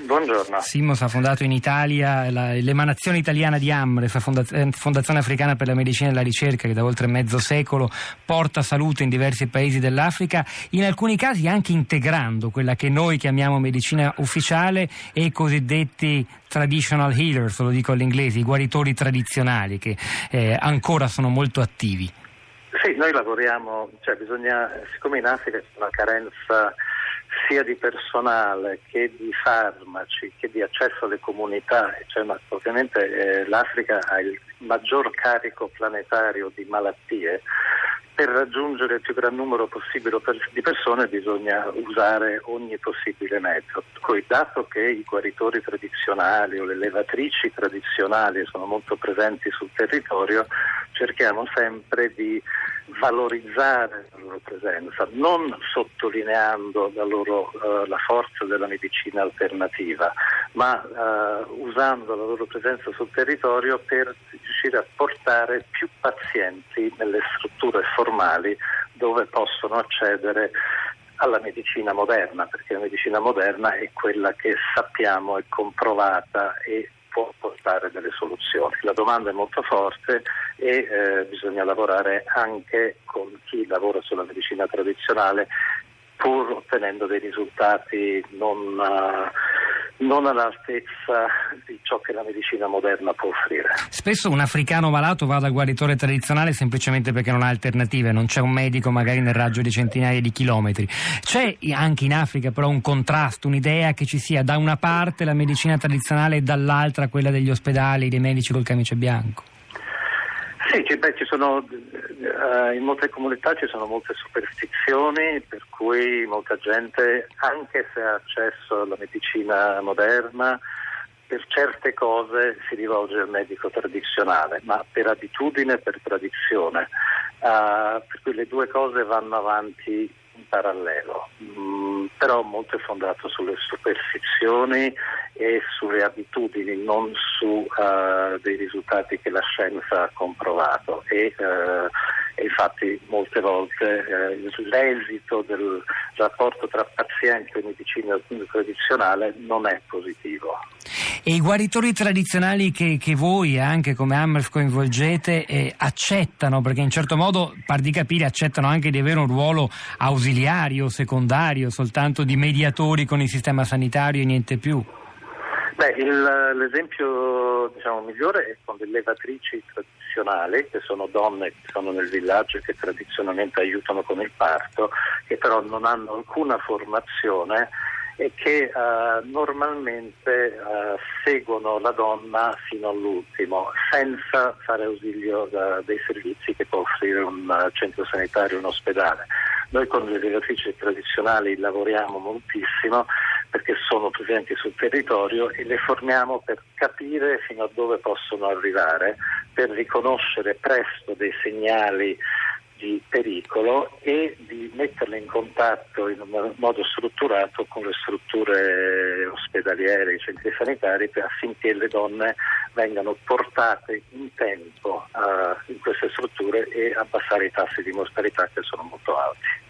Buongiorno. Simos ha fondato in Italia la, l'emanazione italiana di Amref, eh, Fondazione Africana per la Medicina e la Ricerca, che da oltre mezzo secolo porta salute in diversi paesi dell'Africa, in alcuni casi anche integrando quella che noi chiamiamo medicina ufficiale e i cosiddetti traditional healers, lo dico all'inglese, i guaritori tradizionali che eh, ancora sono molto attivi. Sì, noi lavoriamo, cioè bisogna, siccome in Africa c'è una carenza sia di personale che di farmaci che di accesso alle comunità, cioè, ovviamente eh, l'Africa ha il maggior carico planetario di malattie, per raggiungere il più gran numero possibile di persone bisogna usare ogni possibile mezzo. Poi, dato che i guaritori tradizionali o le levatrici tradizionali sono molto presenti sul territorio, cerchiamo sempre di valorizzare la loro presenza, non sottolineando la, loro, uh, la forza della medicina alternativa, ma uh, usando la loro presenza sul territorio per riuscire a portare più pazienti nelle strutture formali dove possono accedere alla medicina moderna, perché la medicina moderna è quella che sappiamo è comprovata e può portare delle soluzioni. La domanda è molto forte e eh, bisogna lavorare anche con chi lavora sulla medicina tradizionale pur ottenendo dei risultati non, uh, non, all'altezza di ciò che la medicina moderna può offrire. Spesso un africano malato va dal guaritore tradizionale semplicemente perché non ha alternative, non c'è un medico magari nel raggio di centinaia di chilometri. C'è anche in Africa però un contrasto, un'idea che ci sia da una parte la medicina tradizionale e dall'altra quella degli ospedali, dei medici col camice bianco. Sì, beh, sono, uh, in molte comunità ci sono molte superstizioni per cui molta gente, anche se ha accesso alla medicina moderna, per certe cose si rivolge al medico tradizionale, ma per abitudine, per tradizione. Uh, per cui le due cose vanno avanti in parallelo, mm, però molto è fondato sulle superstizioni e sulle abitudini, non su uh, dei risultati che la scienza ha comprovato e, uh, infatti molte volte uh, l'esito del rapporto tra paziente e medicina tradizionale non è positivo. E i guaritori tradizionali che, che voi anche come Amref coinvolgete eh, accettano, perché in certo modo, par di capire, accettano anche di avere un ruolo ausiliario, secondario, soltanto di mediatori con il sistema sanitario e niente più? Beh, il, l'esempio diciamo, migliore è con le levatrici tradizionali, che sono donne che sono nel villaggio e che tradizionalmente aiutano con il parto, che però non hanno alcuna formazione e che uh, normalmente uh, seguono la donna fino all'ultimo, senza fare ausilio da, dei servizi che può offrire un uh, centro sanitario, un ospedale. Noi con le levatrici tradizionali lavoriamo moltissimo perché sono presenti sul territorio e le formiamo per capire fino a dove possono arrivare, per riconoscere presto dei segnali di pericolo e di metterle in contatto in un modo strutturato con le strutture ospedaliere, i centri sanitari affinché le donne vengano portate in tempo uh, in queste strutture e abbassare i tassi di mortalità che sono molto alti.